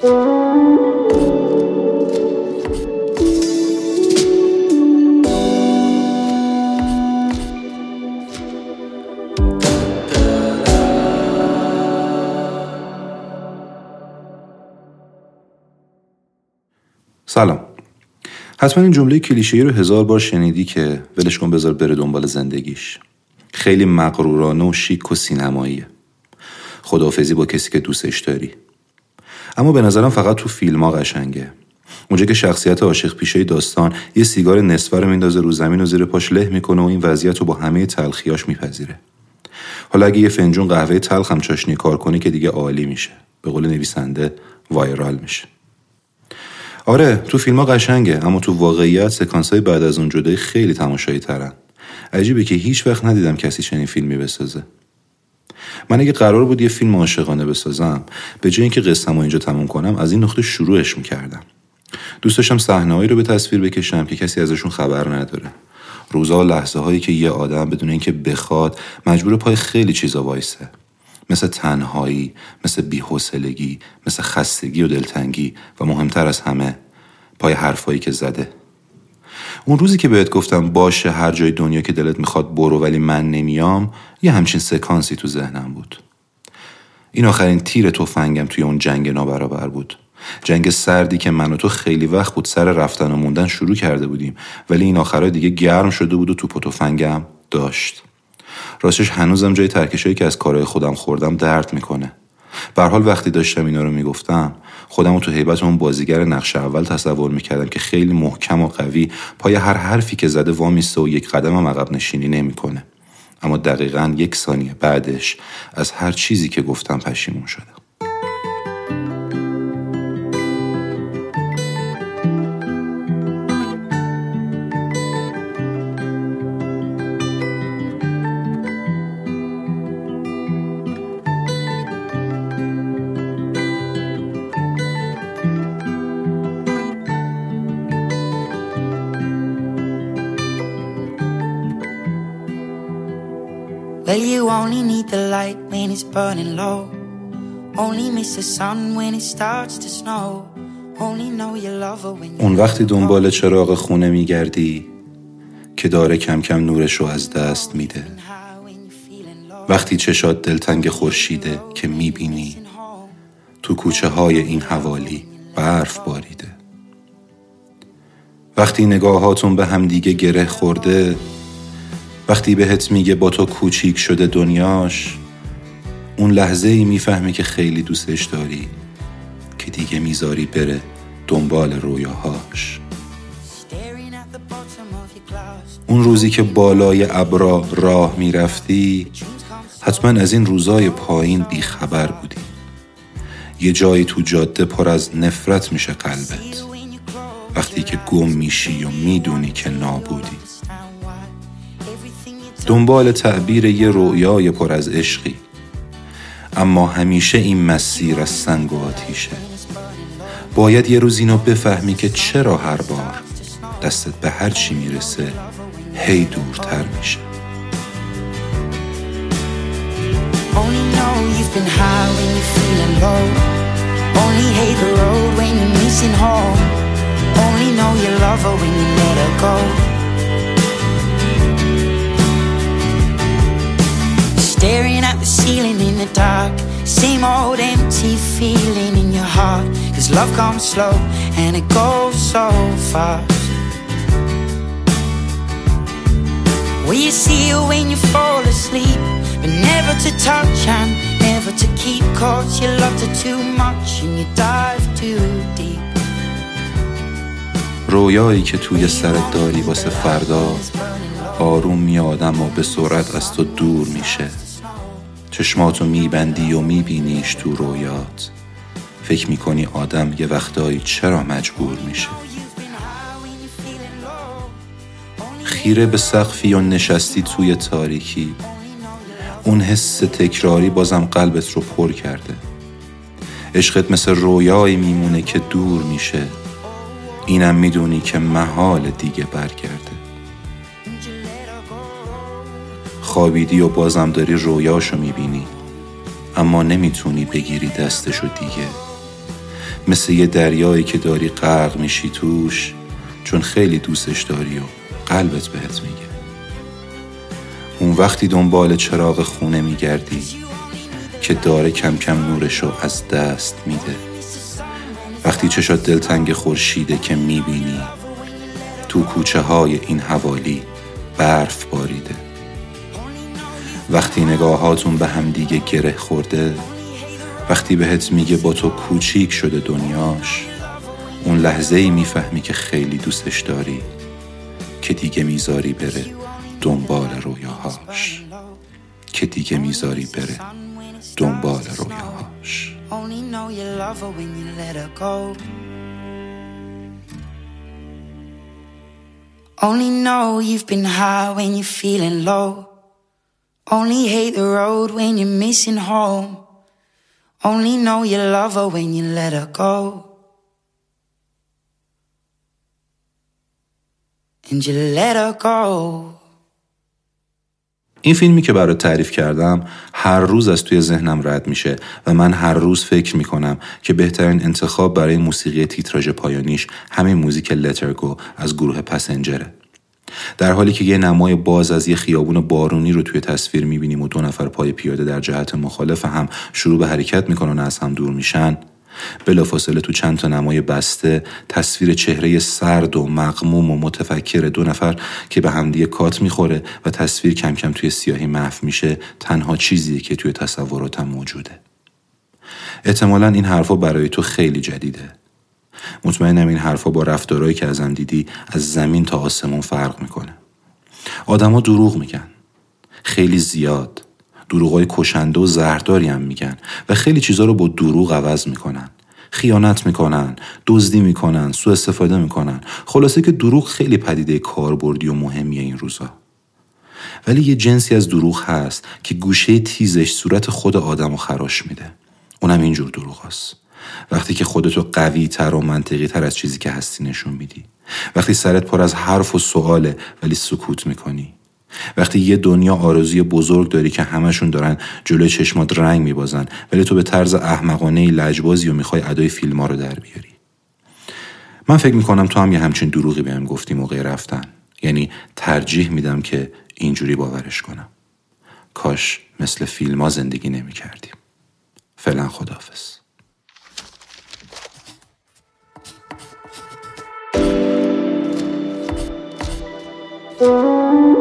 سلام. حتما این جمله کلیشه‌ای رو هزار بار شنیدی که ولش کن بذار بره دنبال زندگیش. خیلی مغرورانه و شیک و سینماییه. خداحافظی با کسی که دوستش داری. اما به نظرم فقط تو فیلم ها قشنگه. اونجا که شخصیت عاشق پیشه داستان یه سیگار نصفه رو میندازه رو زمین و زیر پاش له می‌کنه و این وضعیت رو با همه تلخیاش میپذیره. حالا اگه یه فنجون قهوه تلخ هم چاشنی کار کنی که دیگه عالی میشه. به قول نویسنده وایرال میشه. آره تو فیلم ها قشنگه اما تو واقعیت سکانس های بعد از اون جدایی خیلی تماشایی ترن. عجیبه که هیچ وقت ندیدم کسی چنین فیلمی بسازه. من اگه قرار بود یه فیلم عاشقانه بسازم به جای اینکه قصه‌مو اینجا تموم کنم از این نقطه شروعش می‌کردم. دوست داشتم صحنه‌هایی رو به تصویر بکشم که کسی ازشون خبر نداره. روزا و لحظه هایی که یه آدم بدون اینکه بخواد مجبور پای خیلی چیزا وایسه. مثل تنهایی مثل بیحوصلگی مثل خستگی و دلتنگی و مهمتر از همه پای حرفایی که زده. اون روزی که بهت گفتم باشه هر جای دنیا که دلت می‌خواد برو ولی من نمیام یه همچین سکانسی تو ذهنم بود. این آخرین تیر تفنگم توی اون جنگ نابرابر بود. جنگ سردی که من و تو خیلی وقت بود سر رفتن و موندن شروع کرده بودیم ولی این آخرها دیگه گرم شده بود و توپ و تفنگم داشت. راستش هنوزم جای ترکشایی که از کارهای خودم خوردم درد می‌کنه. به حال وقتی داشتم اینا رو می‌گفتم خودم تو حیبت اون بازیگر نقش اول تصور می‌کردم که خیلی محکم و قوی پای هر حرفی که زده وامیسته و یک قدم هم عقب نشینی نمی‌کنه. اما دقیقا یک ثانیه بعدش از هر چیزی که گفتم پشیمون شدم Well, you only need the light when it's burning low. Only miss the sun when it starts to snow. Only know you love her when اون وقتی دنبال چراغ خونه میگردی که داره کم کم نورش رو از دست میده وقتی چشات دلتنگ خورشیده که می‌بینی تو کوچه های این حوالی برف باریده وقتی نگاهاتون به همدیگه گره خورده وقتی بهت میگه با تو کوچیک شده دنیاش اون لحظه ای می‌فهمی که خیلی دوستش داری که دیگه می‌ذاری بره دنبال رویاهاش. اون روزی که بالای ابرا راه می‌رفتی حتما از این روزای پایین بیخبر بودی. یه جایی تو جاده پر از نفرت میشه قلبت. وقتی که گم میشی و می‌دونی که نابودی. دنبال تعبیر یه رویای پر از عشقی. اما همیشه این مسیر از سنگ و آتیشه. باید یه روز اینو بفهمی که چرا هر بار دستت به هر چی می‌رسه هی دورتر میشه. Only hate the road when you're missing home. Only know you love her her go. The dark. Same old empty feeling in your heart. Cause love comes slow and it goes so fast. Will you see her when you fall asleep? But never to touch and never to keep. Cause you loved her too much and you dive too deep. رویایی که توی سرت داری واسه فردا آروم میاد اما به سرعت از تو دور میشه چشماتو میبندی و میبینیش تو رویات. فکر می‌کنی آدم یه وقتایی چرا مجبور میشه؟ خیره به سقفی و نشستی توی تاریکی. اون حس تکراری بازم قلبت رو پر کرده. عشقت مثل رویایی میمونه که دور میشه. اینم می‌دونی که محال دیگه برگرده. خوابیدی و بازم داری رویاشو می‌بینی. اما نمی‌تونی بگیری دستشو دیگه. مثل یه دریایی که داری غرق میشی توش چون خیلی دوستش داری و قلبت بهت میگه. اون وقتی دنبال چراغ خونه میگردی که داره کم کم نورشو از دست میده. وقتی چشات دلتنگ خورشیده که می‌بینی تو کوچه های این حوالی برف باریده. وقتی نگاهاتون به هم دیگه گره خورده وقتی بهت میگه با تو کوچیک شده دنیاش اون لحظه ای می‌فهمی که خیلی دوستش داری که دیگه می‌ذاری بره دنبال رویاهاش که دیگه می‌ذاری بره دنبال رویاهاش Only know you've been high when you're feeling low. Only hate the road when you're missing home. Only know you love her when you let her go. And you let her go. این فیلمی که برات تعریف کردم هر روز از توی ذهنم رد میشه و من هر روز فکر می‌کنم که بهترین انتخاب برای موسیقی تیتراژ پایانیش همین موزیک لترگو از گروه پسنجره در حالی که یه نمای باز از یه خیابون بارونی رو توی تصویر می‌بینیم و دو نفر پای پیاده در جهت مخالف هم شروع به حرکت می‌کنن و از هم دور میشن بلافاصله تو چند تا نمای بسته تصویر چهره سرد و مقموم و متفکر دو نفر که به همدیگه کات می‌خوره و تصویر کم کم توی سیاهی محو میشه تنها چیزیه که توی تصوراتم موجوده. احتمالا این حرفا برای تو خیلی جدیده. مطمئنم این حرفا با رفتارهایی که ازم دیدی از زمین تا آسمون فرق می‌کنه. آدما دروغ میگن. خیلی زیاد. دروغای کشنده و زهرداری هم میگن و خیلی چیزا رو با دروغ عوض می‌کنن. خیانت می‌کنن دزدی می‌کنن سوء استفاده می‌کنن. خلاصه که دروغ خیلی پدیده کاربردی و مهمیه این روزا. ولی یه جنسی از دروغ هست که گوشه تیزش صورت خود آدم رو خراش میده. اونم اینجور دروغ هست. وقتی که خودتو قوی تر و منطقی تر از چیزی که هستی نشون میدی. وقتی سرت پر از حرف و سواله ولی سکوت می‌کنی. وقتی یه دنیا آرزوی بزرگ داری که همشون دارن جلوی چشمات رنگ میبازن ولی تو به طرز احمقانه لجبازی و می‌خوای ادای فیلم رو در بیاری. من فکر می‌کنم تو هم یه همچین دروغی بهم گفتی موقع رفتن. یعنی ترجیح میدم که اینجوری باورش کنم. کاش مثل فیلم ها زندگی نمی کردیم فعلا خداحافظ. Música